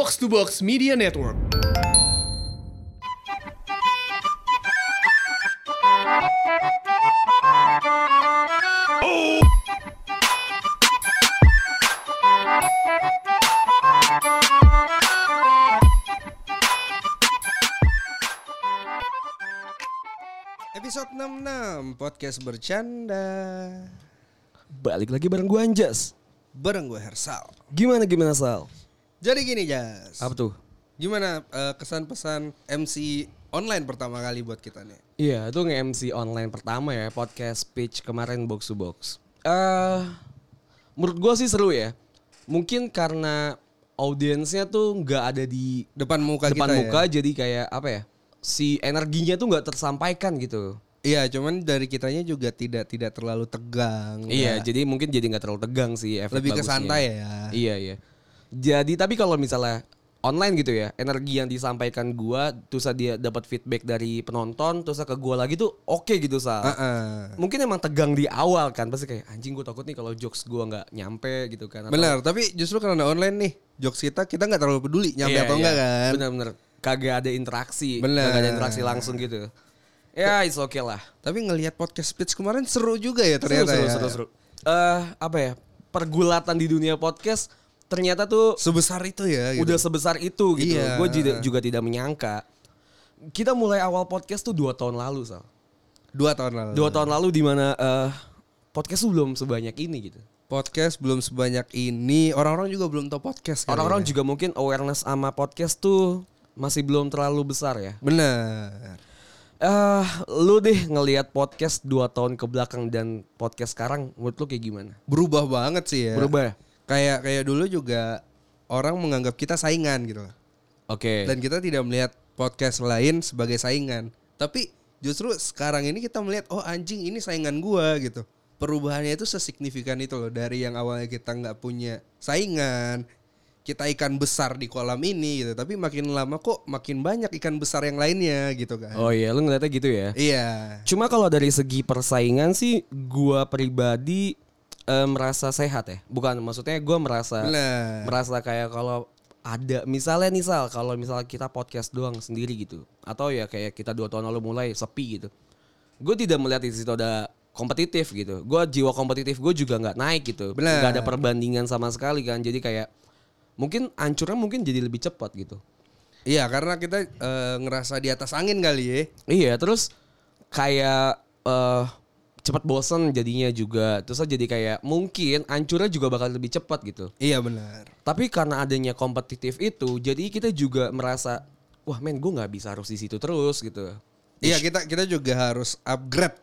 Box to Box Media Network. Episode 66 Podcast Bercanda Balik lagi bareng gue Anjas. Bareng gue Hersal Gimana gimana Sal? Jadi gini Jas Apa tuh? Gimana eh, kesan-pesan MC online pertama kali buat kita nih? Iya itu nge-MC online pertama ya podcast pitch kemarin box to box. Eh menurut gue sih seru ya. Mungkin karena audiensnya tuh nggak ada di Depan muka depan kita muka ya? jadi kayak apa ya? Si energinya tuh nggak tersampaikan gitu. Iya cuman dari kitanya juga tidak tidak terlalu tegang Iya nggak- jadi mungkin jadi nggak terlalu tegang sih efek Lebih ke bagusnya. santai ya Iya iya. Jadi tapi kalau misalnya online gitu ya, energi yang disampaikan gua terus dia dapat feedback dari penonton terus ke gua lagi tuh oke gitu sal. Heeh. Mungkin emang tegang di awal kan pasti kayak anjing gue takut nih kalau jokes gua nggak nyampe gitu kan. Atau- Benar tapi justru karena online nih Jokes kita kita nggak terlalu peduli nyampe Iya, atau iya. enggak kan Bener-bener kagak ada interaksi, Bener. kagak ada interaksi langsung gitu. Ya it's okay lah. Tapi ngelihat podcast speech kemarin seru juga ya Seru ternyata seru ya. seru seru. Eh apa ya pergulatan di dunia podcast ternyata tuh Sebesar itu ya gitu. udah sebesar itu gitu. Iya. Gue juga, juga tidak menyangka. Kita mulai awal podcast tuh dua tahun lalu, Sal. Dua tahun lalu Dua tahun lalu di mana eh, podcast tuh belum sebanyak ini gitu. Podcast belum sebanyak ini Orang-orang juga belum tahu podcast Orang-orang ya. juga mungkin awareness sama podcast tuh masih belum terlalu besar ya. Benar Eh, lu deh ngelihat podcast dua tahun ke belakang dan podcast sekarang, menurut lu kayak gimana? Berubah banget sih ya Berubah ya? Kayak kayak dulu juga Orang menganggap kita saingan gitu loh. Oke. Dan kita tidak melihat podcast lain sebagai saingan Tapi justru sekarang ini kita melihat Oh anjing ini saingan gua gitu Perubahannya itu sesignifikan itu loh Dari yang awalnya kita nggak punya saingan kita ikan besar di kolam ini gitu tapi makin lama kok makin banyak ikan besar yang lainnya gitu kan Oh iya, lu ngeliatnya gitu ya? iya Cuma kalau dari segi persaingan sih gua pribadi eh, merasa sehat ya. Bukan maksudnya gua merasa Benar. merasa kayak kalau ada misalnya nih Sal, kalau misalnya kita podcast doang sendiri gitu atau ya kayak kita dua tahun lalu mulai sepi gitu. Gue tidak melihat di situ ada kompetitif gitu. Gue jiwa kompetitif gue juga nggak naik gitu. Nggak ada perbandingan sama sekali kan. Jadi kayak mungkin hancurnya mungkin jadi lebih cepat gitu. Iya karena kita eh, ngerasa di atas angin kali ya. Iya, terus kayak eh cepat bosen jadinya juga. Terus jadi kayak mungkin hancurnya juga bakal lebih cepat gitu. Iya benar. Tapi karena adanya kompetitif itu, jadi kita juga merasa wah men gue nggak bisa harus di situ terus gitu. Iya kita kita juga harus upgrade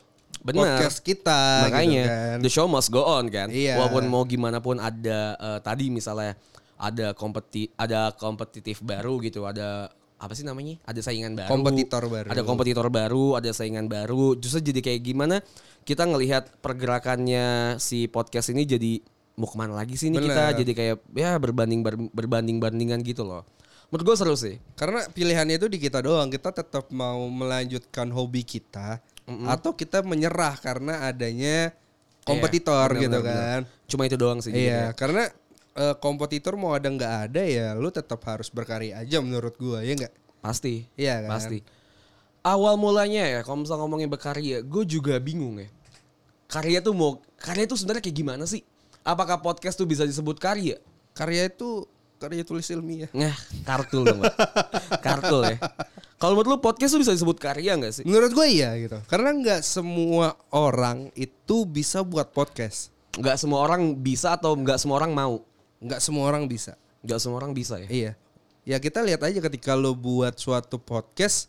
Benar. podcast kita. Makanya gitu kan. the show must go on kan. Iya. Walaupun mau gimana pun ada eh, tadi misalnya ada kompeti ada kompetitif baru gitu, ada apa sih namanya? Ada saingan baru. Kompetitor baru. Ada kompetitor baru, ada saingan baru. Justru jadi kayak gimana kita ngelihat pergerakannya si podcast ini jadi mau ke mana lagi sih ini kita jadi kayak ya berbanding ber- berbanding bandingan gitu loh. Menurut gue seru sih. Karena pilihannya itu di kita doang. Kita tetap mau melanjutkan hobi kita atau kita menyerah karena adanya kompetitor Iya, gitu kan. Cuma itu doang sih. Iya, karena eh, kompetitor mau ada nggak ada ya, lu tetap harus berkarya aja menurut gua ya nggak? Pasti. Iya kan? Pasti. Awal mulanya ya, kalau misalnya ngomongin berkarya, gue juga bingung ya. Karya tuh mau, karya tuh sebenarnya kayak gimana sih? Apakah podcast tuh bisa disebut karya? Karya itu karya tulis ilmiah. Nah, kartul dong, Mbak. kartul ya. Kalau menurut lu podcast tuh bisa disebut karya nggak sih? Menurut gue iya gitu. Karena nggak semua orang itu bisa buat podcast. Nggak semua orang bisa atau nggak semua orang mau? Nggak semua orang bisa. Nggak semua orang bisa ya. Iya. Ya kita lihat aja ketika lo buat suatu podcast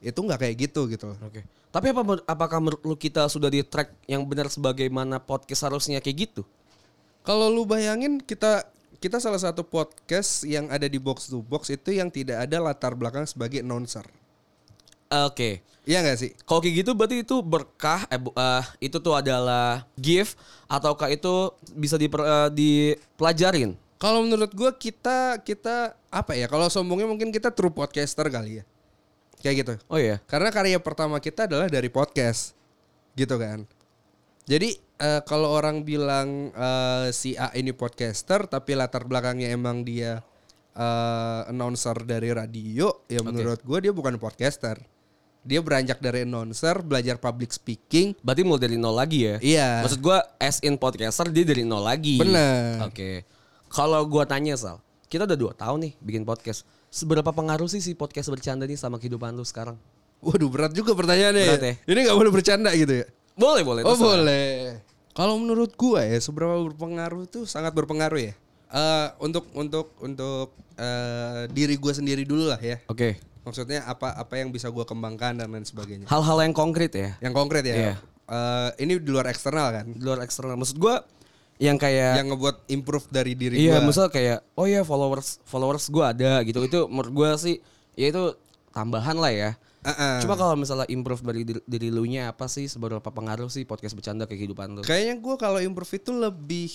itu nggak kayak gitu gitu. Oke. Tapi apa apakah menurut lu kita sudah di track yang benar sebagaimana podcast harusnya kayak gitu? Kalau lu bayangin kita kita salah satu podcast yang ada di box to box itu yang tidak ada latar belakang sebagai announcer. Oke. Iya nggak sih? Kalau kayak gitu berarti itu berkah eh, eh, itu tuh adalah gift ataukah itu bisa diper, eh, dipelajarin? Kalau menurut gua kita kita apa ya? Kalau sombongnya mungkin kita true podcaster kali ya. Kayak gitu. Oh iya. Karena karya pertama kita adalah dari podcast. Gitu kan. Jadi eh, kalau orang bilang eh, si A ini podcaster tapi latar belakangnya emang dia eh, announcer dari radio, ya menurut gue dia bukan podcaster. Dia beranjak dari announcer, belajar public speaking. Berarti mulai dari nol lagi ya? Iya. Maksud gua as in podcaster dia dari nol lagi. Bener. Oke. Kalau gua tanya Sal, kita udah dua tahun nih bikin podcast. Seberapa pengaruh sih si podcast bercanda nih sama kehidupan lu sekarang? Waduh berat juga pertanyaannya Berat ya. ya? Ini nggak boleh bercanda gitu ya? Boleh boleh. Oh boleh. Kalau menurut gua ya seberapa berpengaruh tuh sangat berpengaruh ya. Eh untuk untuk untuk eh, diri gua sendiri dulu lah ya. Oke. Maksudnya apa apa yang bisa gua kembangkan dan lain sebagainya. Hal-hal yang konkret ya. Yang konkret ya. Iya. Eh, ini di luar eksternal kan. Di luar eksternal. Maksud gua yang kayak Yang ngebuat improve dari diri Iya, gua. misal kayak oh ya followers followers gua ada gitu. Itu menurut gua sih ya itu tambahan lah ya. Uh-uh. Cuma kalau misalnya improve dari diri, diri lu nya apa sih seberapa pengaruh sih podcast bercanda ke kehidupan lu? Kayaknya gua kalau improve itu lebih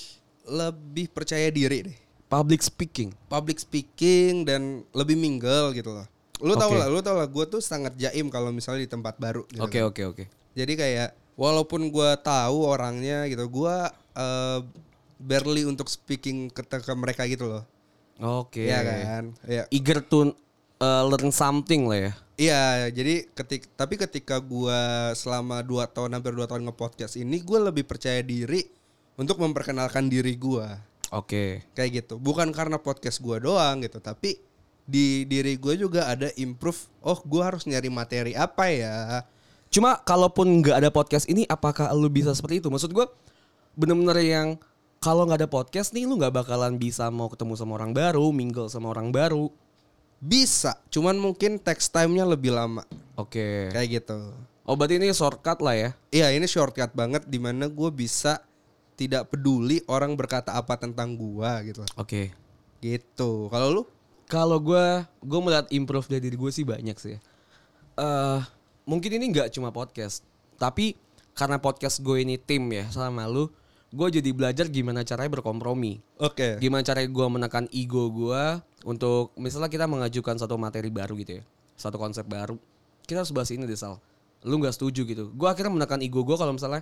lebih percaya diri deh. Public speaking. Public speaking dan lebih mingle gitu loh. Lu tau Oke. lah, lu tau lah gue tuh sangat jaim kalau misalnya di tempat baru gitu. Oke kan. oke oke. Jadi kayak walaupun gua tahu orangnya gitu, gua eh, barely untuk speaking ke, ke mereka gitu loh. Oke. Iya kan? Iya. Eager to uh, learn something lah ya. Iya, jadi ketik tapi ketika gua selama 2 tahun hampir 2 tahun nge-podcast ini gua lebih percaya diri untuk memperkenalkan diri gua Oke. kayak gitu. Bukan karena podcast gua doang gitu, tapi di diri gue juga ada improve. Oh, gua harus nyari materi apa ya? Cuma kalaupun nggak ada podcast ini, apakah lu bisa seperti itu? Maksud gua bener-bener yang kalau nggak ada podcast nih, lu nggak bakalan bisa mau ketemu sama orang baru, mingle sama orang baru. Bisa, cuman mungkin text time-nya lebih lama Oke. kayak gitu. Oh berarti ini shortcut lah ya? Iya, ini shortcut banget di mana gue bisa tidak peduli orang berkata apa tentang gua gitu. Oke. Gitu. Kalau lu? Kalau gua, gue melihat improve dari diri gue sih banyak sih. Eh, mungkin ini nggak cuma podcast, tapi karena podcast gue ini tim ya sama lu, gue jadi belajar gimana caranya berkompromi. Oke. Gimana caranya gue menekan ego gue untuk misalnya kita mengajukan satu materi baru gitu ya, satu konsep baru. Kita harus bahas ini deh Sal. Lu nggak setuju gitu. Gue akhirnya menekan ego gue kalau misalnya,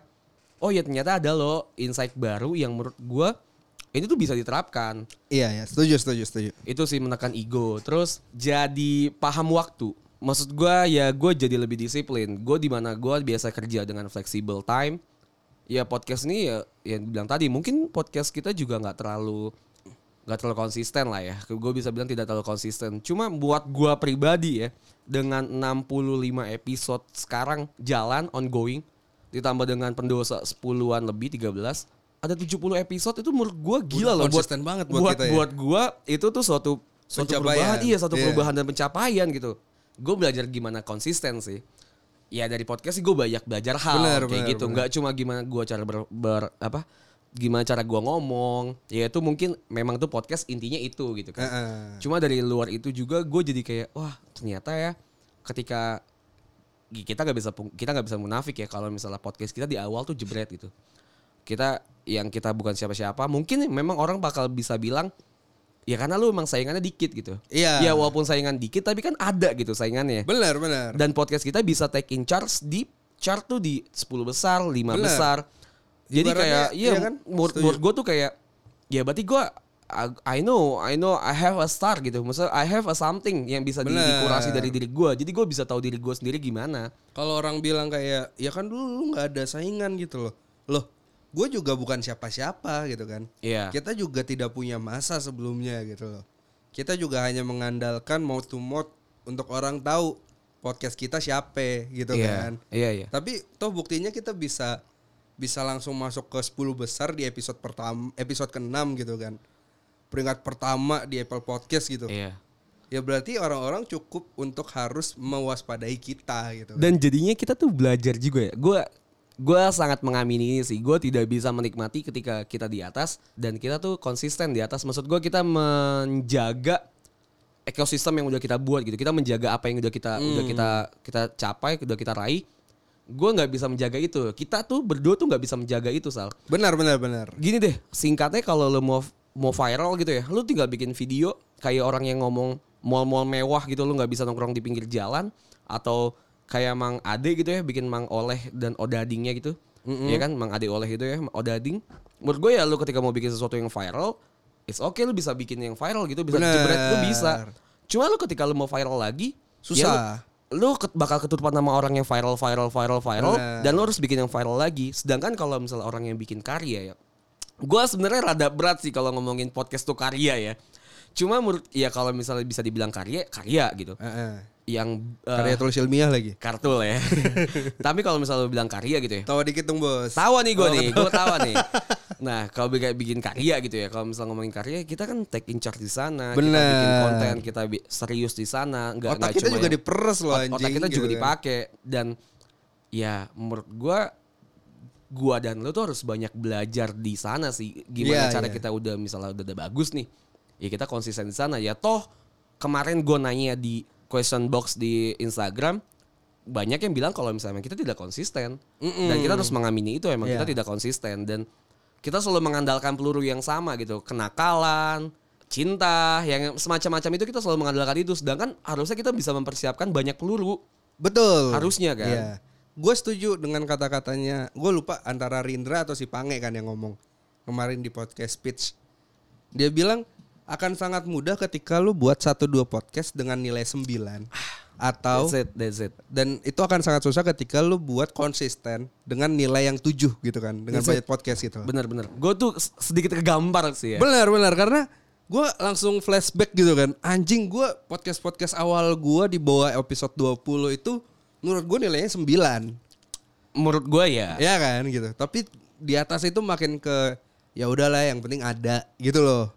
oh ya ternyata ada loh insight baru yang menurut gue ini tuh bisa diterapkan. Iya ya, setuju setuju setuju. Itu sih menekan ego. Terus jadi paham waktu. Maksud gue ya gue jadi lebih disiplin. Gue di mana gue biasa kerja dengan flexible time. Ya podcast ini ya yang bilang tadi mungkin podcast kita juga nggak terlalu nggak terlalu konsisten lah ya. Gue bisa bilang tidak terlalu konsisten. Cuma buat gue pribadi ya dengan 65 episode sekarang jalan ongoing ditambah dengan pendosa 10-an lebih 13 ada 70 episode itu menurut gue gila Udah loh buat banget buat buat, kita ya. buat gua itu tuh suatu suatu Pencapaian. perubahan iya suatu Iya. perubahan dan pencapaian gitu gue belajar gimana konsisten sih ya dari podcast sih gue banyak belajar hal Benar, kayak benar, gitu nggak cuma gimana gua cara ber, ber- apa gimana cara gua ngomong ya itu mungkin memang tuh podcast intinya itu gitu kan Heeh. cuma dari luar itu juga gue jadi kayak wah ternyata ya ketika kita nggak bisa kita nggak bisa munafik ya kalau misalnya podcast kita di awal tuh jebret gitu kita yang kita bukan siapa-siapa mungkin memang orang bakal bisa bilang ya karena lu emang saingannya dikit gitu Iya. ya walaupun saingan dikit tapi kan ada gitu saingannya Benar benar. dan podcast kita bisa take in charge di chart tuh di 10 besar 5 Bener. besar jadi Ibaratnya, kayak iya iya kan? menurut menurut gue tuh kayak ya berarti gue I know, I know, I have a star gitu. Maksudnya I have a something yang bisa Bener. dikurasi dari diri gue. Jadi gue bisa tahu diri gue sendiri gimana. Kalau orang bilang kayak ya kan dulu lu nggak ada saingan gitu loh. Loh, gue juga bukan siapa-siapa gitu kan. Iya. Kita juga tidak punya masa sebelumnya gitu loh. Kita juga hanya mengandalkan mouth to mouth untuk orang tahu podcast kita siapa gitu Iya. kan. Iya, iya. Tapi toh buktinya kita bisa bisa langsung masuk ke 10 besar di episode pertama episode ke-6 gitu kan. Peringkat pertama di Apple Podcast gitu. Iya. Ya berarti orang-orang cukup untuk harus mewaspadai kita gitu. Dan jadinya kita tuh belajar juga ya. Gue gue sangat mengamini ini sih. Gue tidak bisa menikmati ketika kita di atas dan kita tuh konsisten di atas. Maksud gue kita menjaga ekosistem yang udah kita buat gitu. Kita menjaga apa yang udah kita udah kita kita capai, udah kita raih. Gue nggak bisa menjaga itu. Kita tuh berdua tuh nggak bisa menjaga itu sal. Benar benar benar. Gini deh, singkatnya kalau lo mau mau viral gitu ya, lo tinggal bikin video kayak orang yang ngomong mall-mall mewah gitu, lo nggak bisa nongkrong di pinggir jalan atau kayak Mang Ade gitu ya, bikin Mang Oleh dan Odadingnya gitu, ya kan, Mang Ade Oleh gitu ya, Odading. Menurut gue ya lo ketika mau bikin sesuatu yang viral, it's okay lu bisa bikin yang viral gitu, bisa Bener. jebret lu bisa. Cuma lu ketika lu mau viral lagi, ya Susah. lu, lu ket- bakal ketutupan nama orang yang viral, viral, viral, viral, Bener. dan lu harus bikin yang viral lagi. Sedangkan kalau misalnya orang yang bikin karya ya, gua sebenarnya rada berat sih kalau ngomongin podcast tuh karya ya. Cuma menurut ya kalau misalnya bisa dibilang karya, karya gitu. Heeh. Yang eh, Karya tulis ilmiah lagi. kartul ya. Tapi kalau misalnya lu bilang karya gitu ya. Tawa dikit dong bos. Tawa nih gue Oh, nih, gue tawa nih. Nah kalau bikin, bikin karya gitu ya, kalau misalnya ngomongin karya, kita kan take in charge di sana, kita Bener. bikin konten, kita bi- serius di sana, nggak Otak nggak kita cuma juga yang- diperes loh anjing. Otak kita juga gitu kan. dipakai dan ya menurut gue, gua dan lo tuh harus banyak belajar di sana sih. Gimana Iya, cara iya. kita udah misalnya udah, udah bagus nih, ya kita konsisten di sana. Ya toh kemarin gue nanya di question box di Instagram, banyak yang bilang kalau misalnya kita tidak konsisten dan kita harus mengamini itu emang Iya. kita tidak konsisten dan kita selalu mengandalkan peluru yang sama gitu kenakalan cinta yang semacam-macam itu kita selalu mengandalkan itu sedangkan harusnya kita bisa mempersiapkan banyak peluru Betul. Harusnya kan? Iya. Gue setuju dengan kata-katanya. Gue lupa antara Rindra atau si Pange kan yang ngomong kemarin di podcast speech. Dia bilang akan sangat mudah ketika lu buat satu dua podcast dengan nilai 9 atau that's it that's it dan itu akan sangat susah ketika lu buat konsisten dengan nilai yang 7 gitu kan dengan That's budget podcast gitu. bener-bener gue tuh sedikit kegampar sih ya Benar benar karena gue langsung flashback gitu kan. Anjing gue podcast podcast awal gue di bawah episode 20 itu menurut gue nilainya 9 menurut gue ya Ya kan gitu. Tapi di atas itu makin ke ya udahlah yang penting ada gitu loh.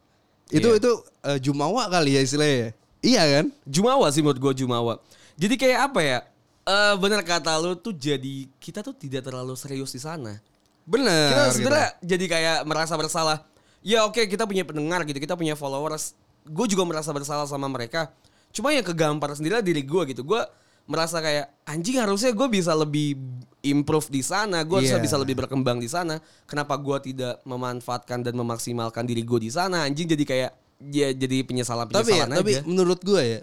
Itu Iya. itu eh, jumawa kali ya istilahnya. Iya kan? Jumawa sih menurut gue Jumawa. Jadi kayak apa ya? Eh bener kata lu tuh jadi kita tuh tidak terlalu serius di sana. Benar. Kita gitu. sebenarnya jadi kayak merasa bersalah. Ya oke kita punya pendengar gitu, kita punya followers. Gue juga merasa bersalah sama mereka. Cuma yang kegampar sendiri adalah diri gue gitu. Gue merasa kayak anjing harusnya gue bisa lebih improve di sana. Gue harusnya Iya. bisa lebih berkembang di sana. Kenapa gue tidak memanfaatkan dan memaksimalkan diri gue di sana? Anjing jadi kayak ya jadi penyesalan tapi ya, penyesalan tapi aja. menurut gue ya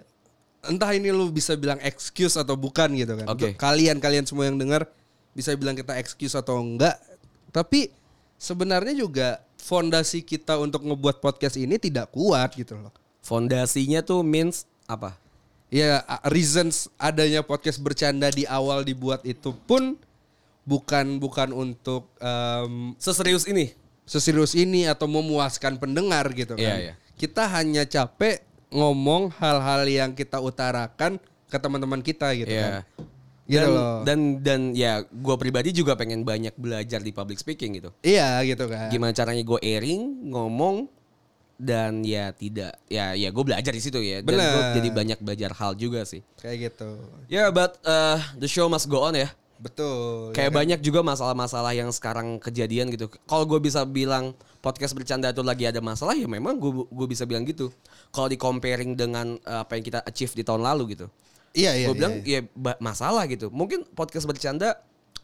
entah ini lu bisa bilang excuse atau bukan gitu kan. Oke. Untuk Kalian kalian semua yang dengar bisa bilang kita excuse atau enggak. Tapi sebenarnya juga fondasi kita untuk ngebuat podcast ini tidak kuat gitu loh. Fondasinya tuh means apa? Ya reasons adanya podcast bercanda di awal dibuat itu pun bukan bukan untuk em, Seserius ini. seserius ini atau memuaskan pendengar gitu kan. Iya, iya. Kita hanya capek ngomong hal-hal yang kita utarakan ke teman-teman kita gitu Iya. kan. Gitu dan, loh. dan dan ya gue pribadi juga pengen banyak belajar di public speaking gitu. iya gitu kan. Gimana caranya gue airing, ngomong dan ya tidak ya ya gue belajar di situ ya. Dan gue jadi banyak belajar hal juga sih. Kayak gitu. Ya but uh, the show must go on ya. Betul. Kayak ya kan? banyak juga masalah-masalah yang sekarang kejadian gitu. Kalau gue bisa bilang podcast bercanda itu lagi ada masalah ya memang gue gue bisa bilang gitu. Kalau di comparing dengan uh, apa yang kita achieve di tahun lalu gitu. Iya iya. gue iya, bilang iya. ya masalah gitu. Mungkin podcast bercanda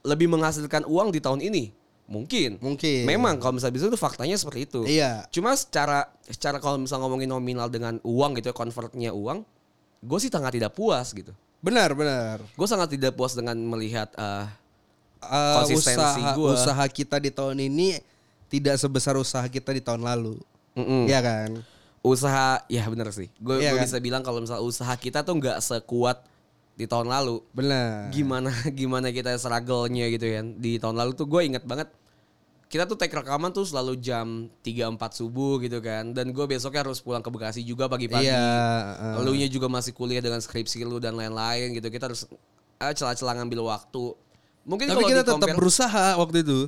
lebih menghasilkan uang di tahun ini. Mungkin. Mungkin. Memang kalau misalnya bisa itu faktanya seperti itu. Iya. Cuma secara secara kalau misalnya ngomongin nominal dengan uang gitu ya, convertnya uang, gue sih sangat tidak puas gitu. Benar benar. Gue sangat tidak puas dengan melihat eh, Eh, Konsistensi usaha gua. usaha kita di tahun ini tidak sebesar usaha kita di tahun lalu. mm-mm. Iya kan? usaha ya bener sih. Gue Iya kan? bisa bilang kalau misalnya usaha kita tuh nggak sekuat di tahun lalu. Benar. gimana gimana kita struggle-nya gitu ya. Di tahun lalu tuh gue inget banget kita tuh take rekaman tuh selalu jam 3 4 subuh gitu kan. Dan gue besoknya harus pulang ke Bekasi juga pagi-pagi. Iya, uh. Lu nya juga masih kuliah dengan skripsi lu dan lain-lain gitu. Kita harus ah, celah-celah ngambil waktu. Mungkin Tapi kalau kita tetap berusaha waktu itu.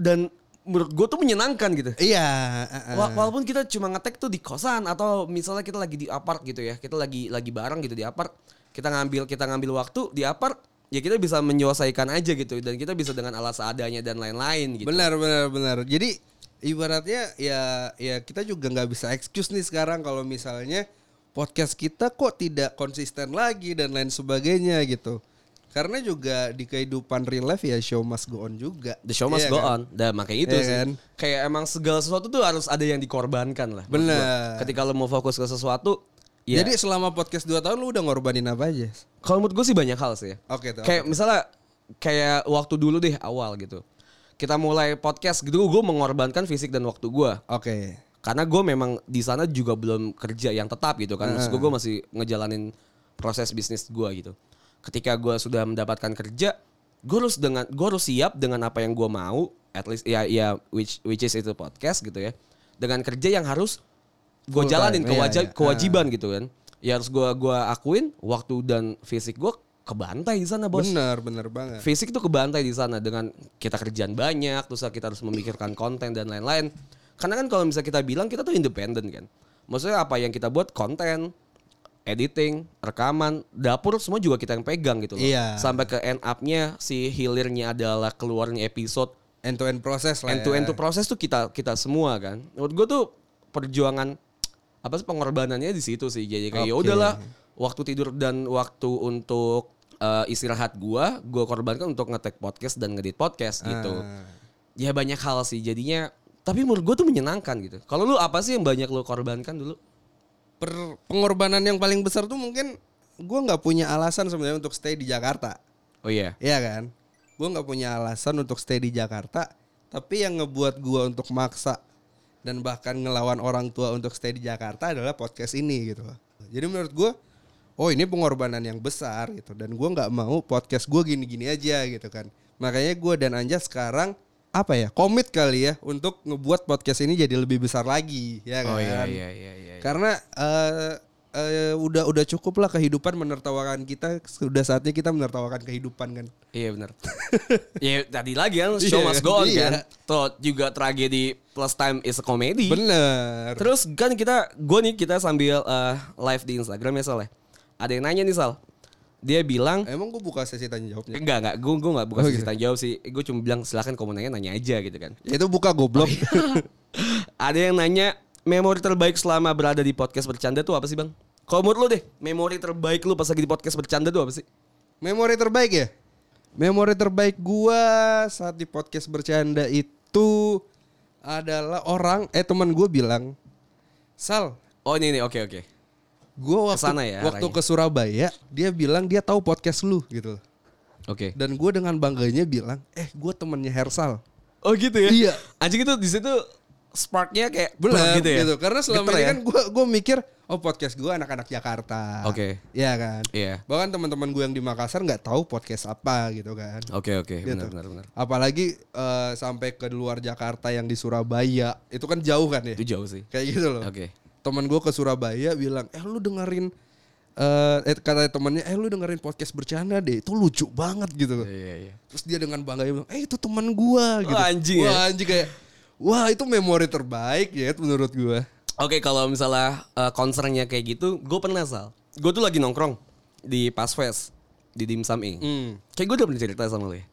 dan menurut gue tuh menyenangkan gitu. Iya. uh, uh. Wa- Walaupun kita cuma ngetek tuh di kosan atau misalnya kita lagi di apart gitu ya, kita lagi lagi bareng gitu di apart, kita ngambil kita ngambil waktu di apart, ya kita bisa menyelesaikan aja gitu dan kita bisa dengan alat seadanya dan lain-lain gitu. Benar benar benar. Jadi ibaratnya ya ya kita juga nggak bisa excuse nih sekarang kalau misalnya podcast kita kok tidak konsisten lagi dan lain sebagainya gitu. Karena juga di kehidupan real life ya show must go on juga. The show must Iya go kan? on. Dan makanya itu Iya sih. kan? Kayak emang segala sesuatu tuh harus ada yang dikorbankan lah. Benar. Ketika lo mau fokus ke sesuatu, ya. Jadi selama podcast 2 tahun lu udah ngorbanin apa aja? kalau menurut gue sih banyak hal sih ya. Oke tuh. Kayak misalnya kayak waktu dulu deh awal gitu. Kita mulai podcast gitu gue mengorbankan fisik dan waktu gue. Oke. Karena gue memang di sana juga belum kerja yang tetap gitu kan. Maksud gue masih ngejalanin proses bisnis gue gitu. Ketika gue sudah mendapatkan kerja, gue harus dengan gue harus siap dengan apa yang gue mau. At least ya ya which which is itu podcast gitu ya. Dengan kerja yang harus gue jalanin time, iya, iya. kewajiban gitu kan. Ya harus gue gua akuin waktu dan fisik gue kebantai di sana bos. Bener, bener banget. Fisik tuh kebantai di sana dengan kita kerjaan banyak, terus kita harus memikirkan konten dan lain-lain. Karena kan kalau misalnya kita bilang kita tuh independen kan. Maksudnya apa yang kita buat konten, editing, rekaman, dapur semua juga kita yang pegang gitu loh. Iya. Sampai ke end up-nya si hilirnya adalah keluarnya episode End to end proses lah. end to end ya. tuh proses tuh kita kita semua kan. Menurut gue tuh perjuangan apa sih pengorbanannya di situ sih. Jadi kayak ya Oke. udahlah waktu tidur dan waktu untuk eh, istirahat gua gua korbankan untuk ngetek podcast dan ngedit podcast gitu. Ah. Ya banyak hal sih jadinya tapi menurut gue tuh menyenangkan gitu. Kalau lu apa sih yang banyak lu korbankan dulu? Per- pengorbanan yang paling besar tuh mungkin gue nggak punya alasan sebenarnya untuk stay di Jakarta. Oh iya. Iya kan? Gue nggak punya alasan untuk stay di Jakarta, tapi yang ngebuat gue untuk maksa dan bahkan ngelawan orang tua untuk stay di Jakarta adalah podcast ini gitu. loh. Jadi menurut gue, oh ini pengorbanan yang besar gitu. Dan gue nggak mau podcast gue gini-gini aja gitu kan. Makanya gue dan Anja sekarang apa ya komit kali ya untuk ngebuat podcast ini jadi lebih besar lagi ya kan. Oh iya iya iya iya. Karena eh, eh, udah udah cukup lah kehidupan menertawakan kita. Sudah saatnya kita menertawakan kehidupan kan. Iya benar. ya tadi lagi kan show Iya, must go on iya. kan. Tuh juga tragedi plus time is a comedy. Bener. Terus kan kita, gue nih kita sambil eh, live di Instagram ya Sal ya. Ada yang nanya nih Sal. Dia bilang, Emang gue buka sesi tanya jawabnya. enggak enggak, gue gue enggak bukan Oh, sisi gitu. tanya jawab sih. Gue cuma bilang silakan mau nanya nanya aja gitu kan. Ya itu buka goblok. Ada yang nanya memori terbaik selama berada di podcast bercanda tuh apa sih bang? Kalau menurut lu deh, memori terbaik lu pas lagi di podcast bercanda tuh apa sih? Memori terbaik ya? Memori terbaik gua saat di podcast bercanda itu adalah orang eh teman gue bilang, "Sal, Oh ini nih, oke oke. gua waktu Ke sana ya waktu ke Surabaya, dia bilang dia tahu podcast lu gitu. Oke. Dan gue dengan bangganya bilang, "Eh, gue temennya Hersal." Oh gitu ya? Iya. Anjing itu di situ sparknya kayak Benar gitu ya. Karena selama Geter ini ya? kan gue gue mikir oh podcast gue anak-anak Jakarta. Oke. Iya kan. Iya. Bahkan teman-teman gue yang di Makassar nggak tahu podcast apa gitu kan. Oke oke, Gitu. benar benar benar. Apalagi eh, sampai ke luar Jakarta yang di Surabaya itu kan jauh kan ya. Itu jauh sih. Kayak gitu loh. Oke. Temen gue ke Surabaya bilang eh lu dengerin eh eh, kata temennya eh lu dengerin podcast bercanda deh itu lucu banget gitu. Iya iya. Terus dia dengan bangga bilang eh itu teman gue gitu. Wah, anjing ya. Wah anjing kayak wah itu memori terbaik ya menurut gue. Oke kalau misalnya eh, concernnya kayak gitu, gue pernah sal. Gue tuh lagi nongkrong di Pas Fest di Dim Sum Ing. Hmm. Kayak gue udah pernah cerita sama lo ya.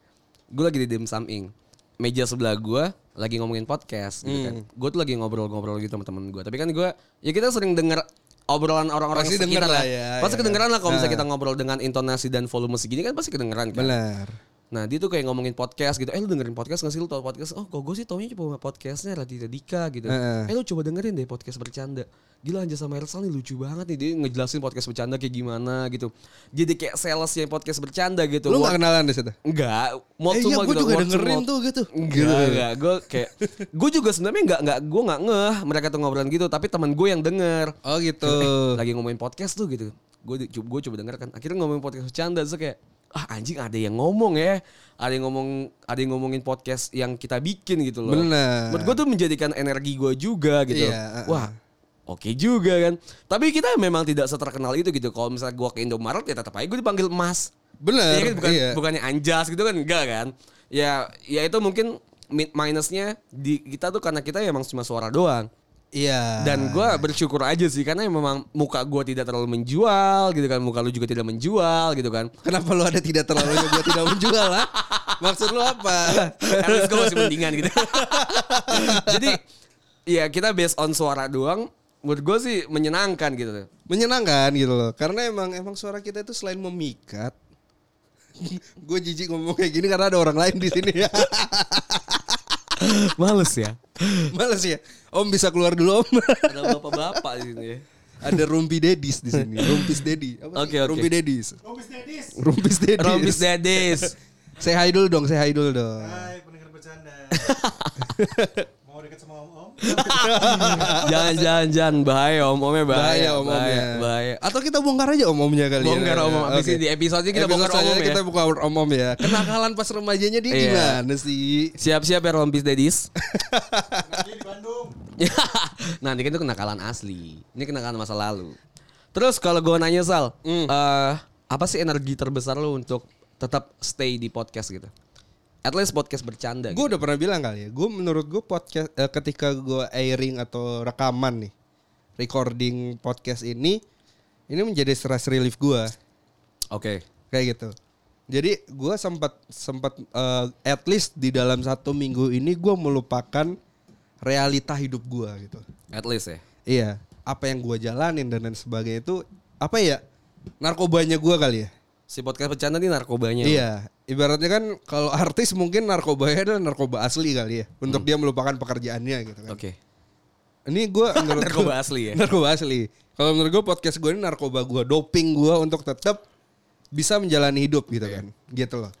Gue lagi di Dim Sum Ing. Meja sebelah gue lagi ngomongin podcast gitu kan. Gue tuh lagi ngobrol-ngobrol gitu sama temen gue. Tapi kan gue ya kita sering denger obrolan orang-orang sekitar lah. ya, pasti ya. kedengeran lah kalau misalnya Nah. kita ngobrol dengan intonasi dan volume segini kan pasti kedengeran kan. Benar. Nah dia tuh kayak ngomongin podcast gitu. Eh lu dengerin podcast gak sih? Lu tau podcast? Oh kok gue sih taunya cuma podcastnya Raditya Dika gitu. Heeh. Eh lu coba dengerin deh podcast bercanda. Gila Anja sama Ersal nih lucu banget nih. Dia ngejelasin podcast bercanda kayak gimana gitu. Jadi kayak salesnya podcast bercanda gitu. Lu gak kenalan deh situ? Enggak Mau Eh, iya, gua gitu, juga dengerin tuh gitu. Enggak, enggak. Gue kayak Gue juga sebenarnya enggak, enggak Gue enggak ngeh Mereka tuh ngobrolan gitu. Tapi teman gue yang denger. Oh gitu. Eh, lagi ngomongin podcast tuh gitu. Gue gue coba denger kan. Akhirnya ngomongin podcast bercanda terus kayak ah anjing ada yang ngomong ya. Ada yang ngomong ada yang ngomongin podcast yang kita bikin gitu loh. Bener. menurut gue tuh menjadikan energi gue juga gitu. Iya, uh-uh. wah oke juga kan. Tapi kita memang tidak seterkenal itu gitu. Kalau misalnya gue ke Indomaret ya tetap aja gue dipanggil emas Bener. Iya kan? Bukan iya. bukannya anjas gitu kan? Enggak kan? Ya ya itu mungkin mi- minusnya di kita tuh karena kita emang cuma suara doang Iya. dan gue bersyukur aja sih karena memang muka gue tidak terlalu menjual gitu kan muka lu juga tidak menjual gitu kan Kenapa lu ada tidak terlalu gue tidak menjual lah? Maksud lu apa? karena gue masih mendingan gitu jadi ya kita based on suara doang menurut gue sih menyenangkan gitu Menyenangkan gitu loh. Karena emang emang suara kita itu selain memikat gue jijik ngomong kayak gini karena ada orang lain di sini ya. males ya Males ya. Om bisa keluar dulu Om. ada bapak-bapak di sini ya ada Rumpi Dedis di sini. Rumpis Dedi. Apa sih? Oke, oke. Rumpi Dedis. Rombis Dedis. Rumpis Dedis. Rombis Dedis Say hi dulu dong, say hi dulu dong. Hai pendengar bercanda. Deket sama jangan jangan jangan bahaya om omnya bahaya Bahaya om bahaya, omnya. bahaya. Atau kita bongkar aja om omnya kali Bongkar ya. om om abis ini di episode ini kita Episode bongkar om om selanjutnya ya. kita buka om om ya. Kenakalan pas remajanya dia Iya. gimana sih? Siap-siap ya rompis dedis. Nanti di Bandung. Nanti kan itu kenakalan asli. Ini kenakalan masa lalu. Terus kalau gue nanya Sal, Hmm. eh, apa sih energi terbesar lu untuk tetap stay di podcast gitu? At least podcast bercanda. Gue gitu. udah pernah bilang kali ya. Gue menurut gue podcast eh, ketika gue airing atau rekaman nih, recording podcast ini, ini menjadi stress relief gue Oke. kayak gitu. Jadi gue sempat sempat eh, at least di dalam satu minggu ini gue melupakan realita hidup gue gitu. At least ya. Iya, apa yang gue jalanin dan lain sebagainya itu apa ya narkobanya gue kali ya. Si podcast bercanda nih narkobanya. Iya, ibaratnya kan kalau artis mungkin narkobanya adalah narkoba asli kali ya, untuk dia melupakan pekerjaannya gitu kan. Oke. Ini gue menurut Narkoba gua- asli ya? Narkoba asli. Kalau menurut gue podcast gue ini narkoba gue, doping gue untuk tetap bisa menjalani hidup gitu Iya. kan, gitu loh.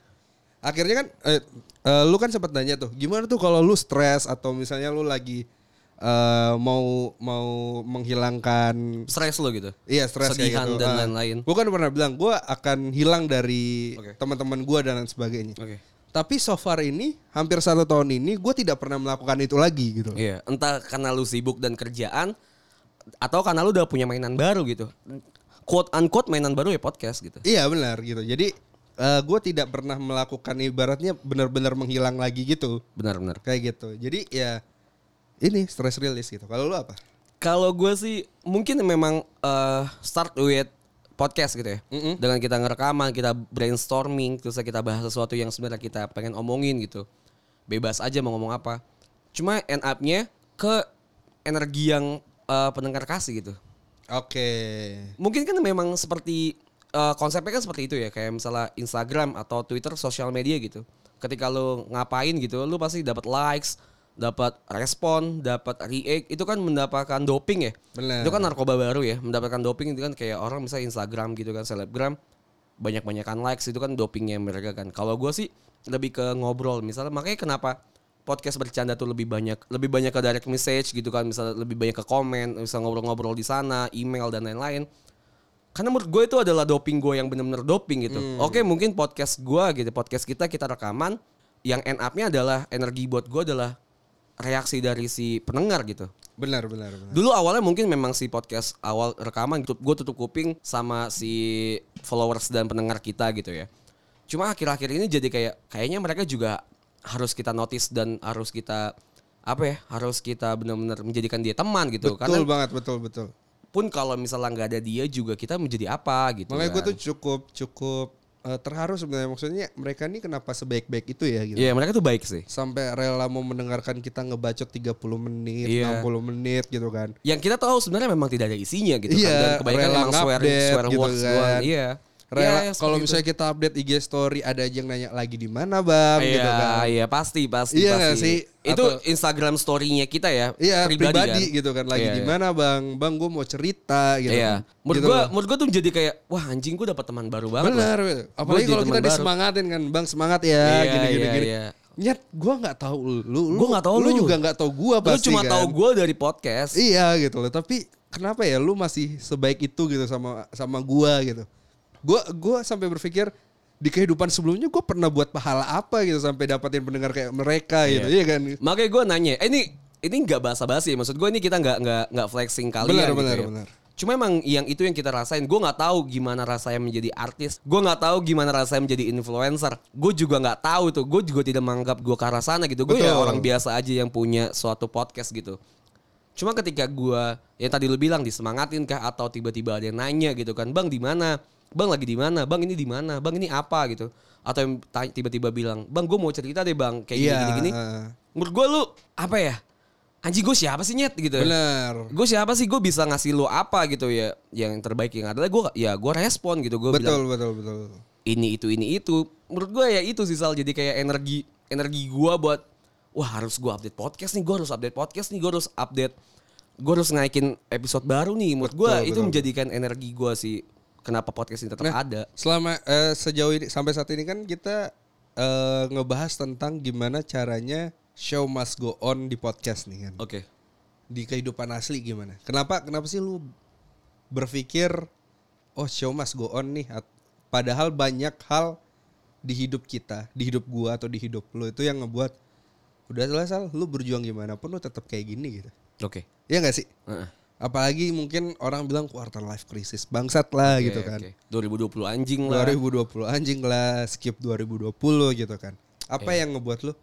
Akhirnya kan, eh, eh, lu kan sempat nanya tuh, gimana tuh kalau lu stres atau misalnya lu lagi eh, mau mau menghilangkan Stress lo gitu. Iya stres kayak gitu. dan Ah. lain-lain. Gue kan pernah bilang gue akan hilang dari Oke. teman-teman gue dan lain sebagainya. Oke. Tapi so far ini hampir satu tahun ini gue tidak pernah melakukan itu lagi gitu. Iya, entah karena lu sibuk dan kerjaan atau karena lu udah punya mainan baru gitu. Quote unquote mainan baru ya podcast gitu. Iya benar gitu. Jadi gue tidak pernah melakukan ibaratnya benar-benar menghilang lagi gitu. Benar-benar. Kayak gitu. Jadi ya ini stress release gitu. Kalau lu apa? Kalau gue sih mungkin memang eh, start with podcast gitu ya. Mm-mm. Dengan kita ngerekaman, kita brainstorming, terus kita bahas sesuatu yang sebenarnya kita pengen omongin gitu. Bebas aja mau ngomong apa. Cuma end up-nya ke energi yang eh, pendengar kasih gitu. Oke. Mungkin kan memang seperti eh, konsepnya kan seperti itu ya, kayak misalnya Instagram atau Twitter sosial media gitu. Ketika lu ngapain gitu, lu pasti dapat likes, dapat respon, dapat react, itu kan mendapatkan doping ya. Benar. Itu kan narkoba baru ya, mendapatkan doping itu kan kayak orang misalnya Instagram gitu kan, selebgram banyak-banyakan likes itu kan dopingnya mereka kan. Kalau gue sih lebih ke ngobrol misalnya makanya kenapa podcast bercanda tuh lebih banyak lebih banyak ke direct message gitu kan misalnya lebih banyak ke komen bisa ngobrol-ngobrol di sana email dan lain-lain karena menurut gue itu adalah doping gue yang benar-benar doping gitu oke mungkin podcast gue gitu podcast kita kita rekaman yang end up-nya adalah energi buat gue adalah reaksi dari si pendengar gitu Benar benar benar. Dulu awalnya mungkin memang si podcast awal rekaman gitu, gue tutup kuping sama si followers dan pendengar kita gitu ya. Cuma akhir-akhir ini jadi kayak kayaknya mereka juga harus kita notice dan harus kita apa ya harus kita benar-benar menjadikan dia teman gitu Betul karena banget betul betul. pun kalau misalnya nggak ada dia juga kita menjadi apa gitu Makanya gue kan. tuh cukup cukup eh, terharu sebenarnya maksudnya mereka ini kenapa sebaik-baik itu ya gitu. Iya mereka tuh baik sih Sampai rela mau mendengarkan kita ngebacot 30 menit, Iya. 60 menit gitu kan. yang kita tahu sebenarnya memang tidak ada isinya gitu kan Iya, dan kebanyakan rela memang swear, gitu words kan. iya Rela Iya, kalau misalnya kita update IG story ada aja yang nanya lagi di mana Bang Iya, gitu kan. iya pasti pasti Iya pasti. nggak sih? Itu Atau- Instagram story-nya kita ya, Iya pribadi, kan? gitu kan lagi Iya, di iya. mana Bang? Bang gue mau cerita gitu. Iya. kan. Menurut Gitu gua, loh. menurut gua tuh jadi kayak wah anjing gua dapat teman baru banget. Benar, apalagi kalau kita baru. disemangatin kan, Bang semangat ya, Iya, gini gini iya, gini. iya. Nyet, gua nggak tahu lu, lu, Gua nggak tahu lu, lu. juga nggak tahu gua Lu pasti cuma kan. tahu gua dari podcast. Iya gitu loh, tapi kenapa ya lu masih sebaik itu gitu sama sama gua gitu. Gua gua sampai berpikir di kehidupan sebelumnya gua pernah buat pahala apa gitu sampai dapatin pendengar kayak mereka gitu, iya kan? Makanya gua nanya, eh, ini ini nggak basa-basi, maksud gua ini kita nggak nggak nggak flexing kalian Benar, gitu benar, ya. benar. Cuma emang yang itu yang kita rasain. Gue nggak tahu gimana rasanya menjadi artis. Gue nggak tahu gimana rasanya menjadi influencer. Gue juga nggak tahu tuh. Gue juga tidak menganggap gue ke arah sana gitu. Gue ya orang biasa aja yang punya suatu podcast gitu. Cuma ketika gue yang tadi lu bilang disemangatin kah atau tiba-tiba ada yang nanya gitu kan, bang di mana? Bang lagi di mana? Bang ini di mana? Bang ini apa gitu? Atau yang tiba-tiba bilang, bang gue mau cerita deh bang kayak Iya, gini-gini. heeh. Menurut gue lu apa ya? Anjing gue siapa sih nyet gitu? Benar. gue siapa sih gue bisa ngasih lo apa gitu ya yang terbaik yang adalah gue ya gue respon gitu gue bilang Betul, betul, betul. ini itu ini itu menurut gue ya itu sih Sal jadi kayak energi energi gue buat wah harus gue update podcast nih gue harus update podcast nih gue harus update gue harus naikin episode baru nih menurut gue Betul, itu betul. menjadikan energi gue sih kenapa podcast ini tetap Nah, ada Selama eh, sejauh ini sampai saat ini kan kita eh, ngebahas tentang gimana caranya show must go on di podcast nih kan. Oke. Di kehidupan asli gimana? Kenapa kenapa sih lu berpikir oh show must go on nih padahal banyak hal di hidup kita, di hidup gua atau di hidup lu itu yang ngebuat udah selesai lu berjuang gimana pun lu tetap kayak gini gitu. Oke. Iya gak sih? Heeh. Apalagi mungkin orang bilang quarter life crisis bangsat lah gitu Oke, kan. oke. 2020 anjing lah. 2020 anjing lah, skip 2020 gitu kan. Apa Iya. yang ngebuat lu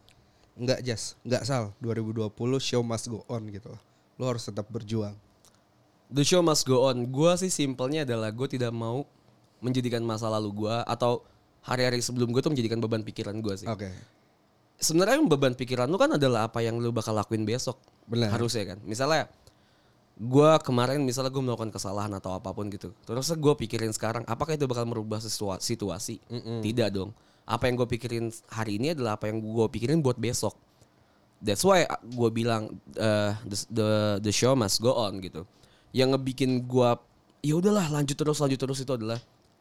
nggak jas, nggak sal 2020 show must go on gitu. Lu harus tetap berjuang. The show must go on. Gua sih simpelnya adalah gue tidak mau menjadikan masa lalu gua atau hari-hari sebelum gue tuh menjadikan beban pikiran gua sih. Oke. Sebenarnya beban pikiran lu kan adalah apa yang lu bakal lakuin besok. Benar. Harusnya kan. Misalnya gua kemarin misalnya gue melakukan kesalahan atau apa pun gitu. Terus gue pikirin sekarang apakah itu bakal merubah situasi? Tidak dong. Apa yang gue pikirin hari ini adalah apa yang gue pikirin buat besok. That's why gue bilang uh, the, the the show must go on gitu. Yang ngebikin gue ya udahlah lanjut terus lanjut terus itu adalah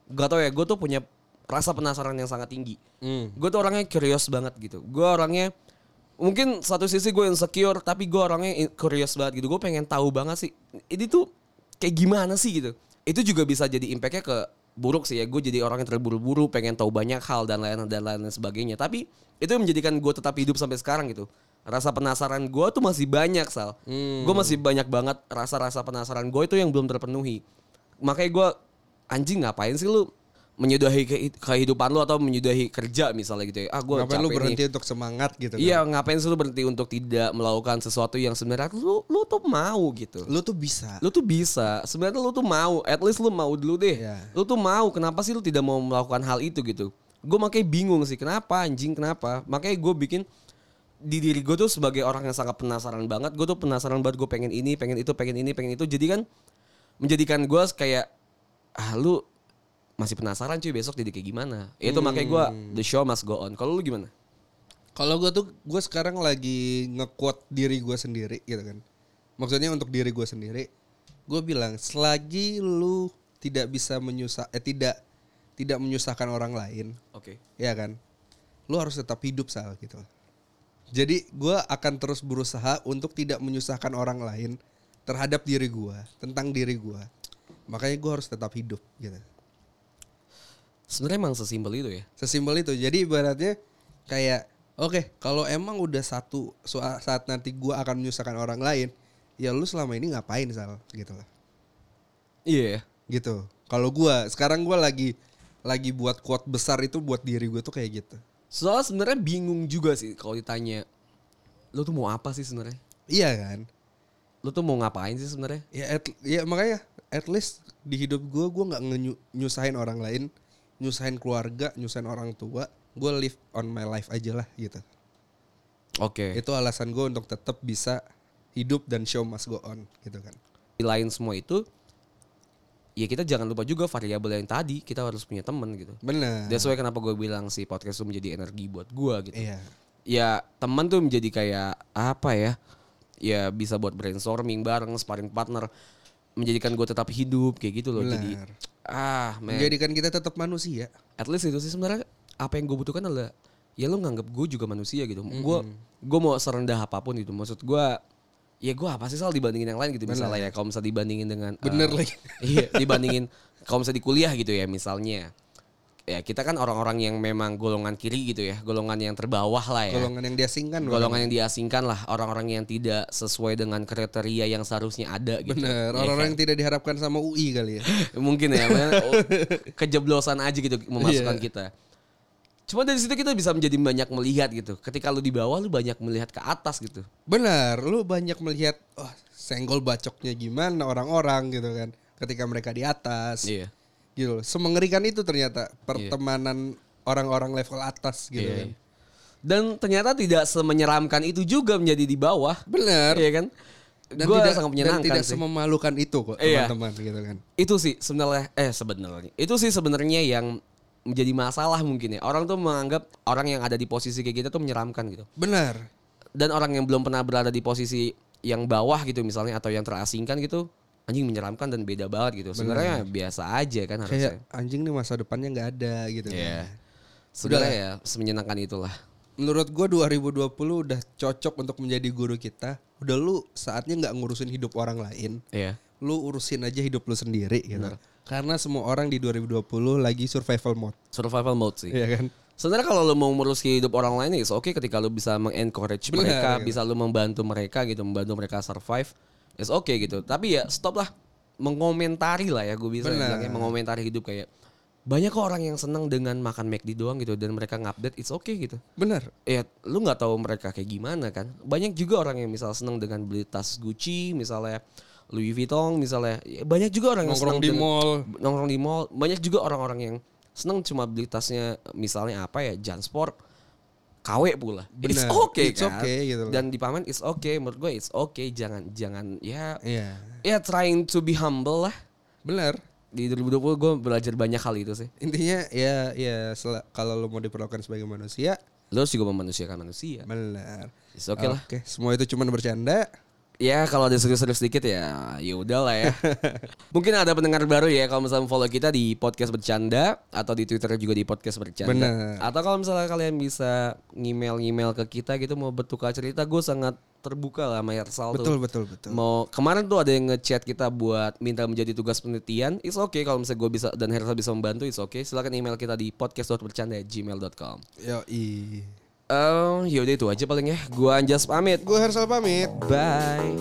gak tau ya gue tuh punya rasa penasaran yang sangat tinggi. Gue tuh orangnya curious banget gitu. Gue orangnya mungkin satu sisi gue insecure tapi gue orangnya curious banget gitu. Gue pengen tahu banget sih ini tuh kayak gimana sih gitu. Itu juga bisa jadi impactnya ke buruk sih ya. Gue jadi orang yang terburu-buru pengen tahu banyak hal dan lain dan lain sebagainya. Tapi itu yang menjadikan gue tetap hidup sampai sekarang gitu. Rasa penasaran gue tuh masih banyak sal. Gue masih banyak banget rasa-rasa penasaran gue itu yang belum terpenuhi. Makanya gue anjing ngapain sih lu menyudahi ke- kehidupan lu atau menyudahi kerja misalnya gitu ya. Ah gue Ngapain lu berhenti nih. untuk semangat gitu Iya kan? ngapain sih lu berhenti untuk tidak melakukan sesuatu yang sebenarnya lu lu tuh mau gitu. Lu tuh bisa. Lu tuh bisa. Sebenarnya lu tuh mau. At least lu mau dulu deh. Iya. Lu tuh mau. Kenapa sih lu tidak mau melakukan hal itu gitu? Gue makanya bingung sih. Kenapa anjing? Kenapa? Makanya gue bikin di diri gue tuh sebagai orang yang sangat penasaran banget. Gue tuh penasaran banget. Gue pengen ini, pengen itu, pengen ini, pengen itu. Jadi kan menjadikan gue kayak ah lu masih penasaran cuy besok jadi kayak gimana? Itu makanya gue the show must go on. Kalau lu gimana? Kalau gue tuh gue sekarang lagi nge-quote diri gue sendiri gitu kan. Maksudnya untuk diri gue sendiri, gue bilang selagi lu tidak bisa menyusah eh tidak tidak menyusahkan orang lain, Oke. ya kan? Lu harus tetap hidup sal gitu. Jadi gue akan terus berusaha untuk tidak menyusahkan orang lain terhadap diri gue, tentang diri gue. Makanya gue harus tetap hidup gitu. Sebenarnya emang sesimpel itu ya. Sesimpel itu. Jadi ibaratnya kayak oke, kalau emang udah satu saat nanti gua akan menyusahkan orang lain, ya lu selama ini ngapain sal gitu lah. Iya ya. Gitu. Kalau gua sekarang gua lagi lagi buat quote besar itu buat diri gue tuh kayak gitu. Soalnya sebenarnya bingung juga sih kalau ditanya lu tuh mau apa sih sebenarnya? Iya kan? Lu tuh mau ngapain sih sebenarnya? Ya at, ya makanya at least di hidup gua gua nggak nyusahin orang lain, nyusahin keluarga, nyusahin orang tua. Gue live on my life aja lah gitu. Oke. Itu alasan gue untuk tetap bisa hidup dan show must go on gitu kan. Di lain semua itu ya kita jangan lupa juga variabel yang tadi kita harus punya temen gitu. Bener. That's why kenapa gue bilang si podcast itu menjadi energi buat gue gitu. Iya. Ya teman tuh menjadi kayak apa ya? Ya bisa buat brainstorming bareng, sparring partner, menjadikan gue tetap hidup kayak gitu loh. Jadi Benar. ah man. Menjadikan kita tetap manusia. at least itu sih sebenarnya apa yang gue butuhkan adalah ya lu nganggap gue juga manusia gitu gue gue mau serendah apa pun gitu maksud gue ya gue apa sih soal dibandingin yang lain gitu misalnya ya kalau misalnya dibandingin dengan eh, Bener lagi. iya dibandingin kalau misalnya di kuliah gitu ya misalnya ya kita kan orang-orang yang memang golongan kiri gitu ya golongan yang terbawah lah ya Golongan yang diasingkan. golongan yang diasingkan lah orang-orang yang tidak sesuai dengan kriteria yang seharusnya ada gitu Bener. Ya Orang-orang yang tidak diharapkan sama UI kali ya. mungkin ya oh, kejeblosan aja gitu memasukkan Iya. kita cuma dari situ kita bisa menjadi banyak melihat gitu ketika lu di bawah lu banyak melihat ke atas gitu Benar. Lu banyak melihat oh, senggol bacoknya gimana orang-orang gitu kan. Ketika mereka di atas. iya Gitu. loh. Semengerikan itu ternyata pertemanan orang-orang level atas gitu Iya, kan. iya. dan ternyata tidak semenyeramkan itu juga menjadi di bawah Benar. iya kan Dan gue tidak sangat dan menyenangkan tidak sih sememalukan itu kok Iya. teman-teman gitu kan. itu sih sebenarnya eh sebenarnya itu sih sebenarnya yang menjadi masalah mungkin ya orang tuh menganggap orang yang ada di posisi kayak gitu tuh menyeramkan gitu Benar. dan orang yang belum pernah berada di posisi yang bawah gitu misalnya atau yang terasingkan gitu anjing menyeramkan dan beda banget gitu sebenarnya biasa aja kan harusnya Kayak anjing nih masa depannya nggak ada gitu. Iya. kan. Sebenarnya ya semenyenangkan itulah Menurut gua 2020 udah cocok untuk menjadi guru kita. Udah lu saatnya nggak ngurusin hidup orang lain. Iya. Lu urusin aja hidup lu sendiri gitu. Karena semua orang di 2020 lagi survival mode. Survival mode sih. Iya kan? Sebenarnya kalau lu mau ngurus hidup orang lain ya oke ketika lu bisa mengencourage Benar, mereka, gitu. bisa lu membantu mereka gitu, membantu mereka survive. It's oke gitu. Tapi ya stop lah mengomentari lah ya gue bisa bilangnya mengomentari hidup kayak banyak kok orang yang senang dengan makan McD doang gitu dan mereka ngupdate it's okay gitu. Bener. Ya lu nggak tahu mereka kayak gimana kan. Banyak juga orang yang misal senang dengan beli tas Gucci misalnya Louis Vuitton misalnya. Ya, banyak juga orang yang Nongkrong senang di dengan- mall. nongkrong di mall banyak juga orang-orang yang seneng cuma beli tasnya misalnya apa ya Jansport KW pula it's Benar, okay it's kan okay gitu loh. dan di pamen it's okay menurut gue it's okay jangan jangan ya Iya. ya trying to be humble lah Bener. di 2020 gue belajar banyak hal itu sih Intinya ya ya kalau lu mau diperlakukan sebagai manusia, lo harus juga memanusiakan manusia bener. it's okay lah Oke, semua itu cuma bercanda. Ya kalau ada serius-serius sedikit ya ya udah lah ya mungkin ada pendengar baru ya kalau misalnya follow kita di podcast bercanda atau di twitter juga di podcast bercanda Bener. atau kalau misalnya kalian bisa ngemail-ngemail ke kita gitu mau bertukar cerita gue sangat terbuka lah sama Hersal tuh. Betul betul betul. Mau kemarin tuh ada yang ngechat kita buat minta menjadi tugas penelitian. It's okay kalau misalnya gue bisa dan Hersal bisa membantu. It's okay. Silakan email kita di podcast.bercanda@gmail.com. Yo i. Oh, yaudah itu aja paling ya. Gue Anjas pamit. Gue Hersal pamit. Bye.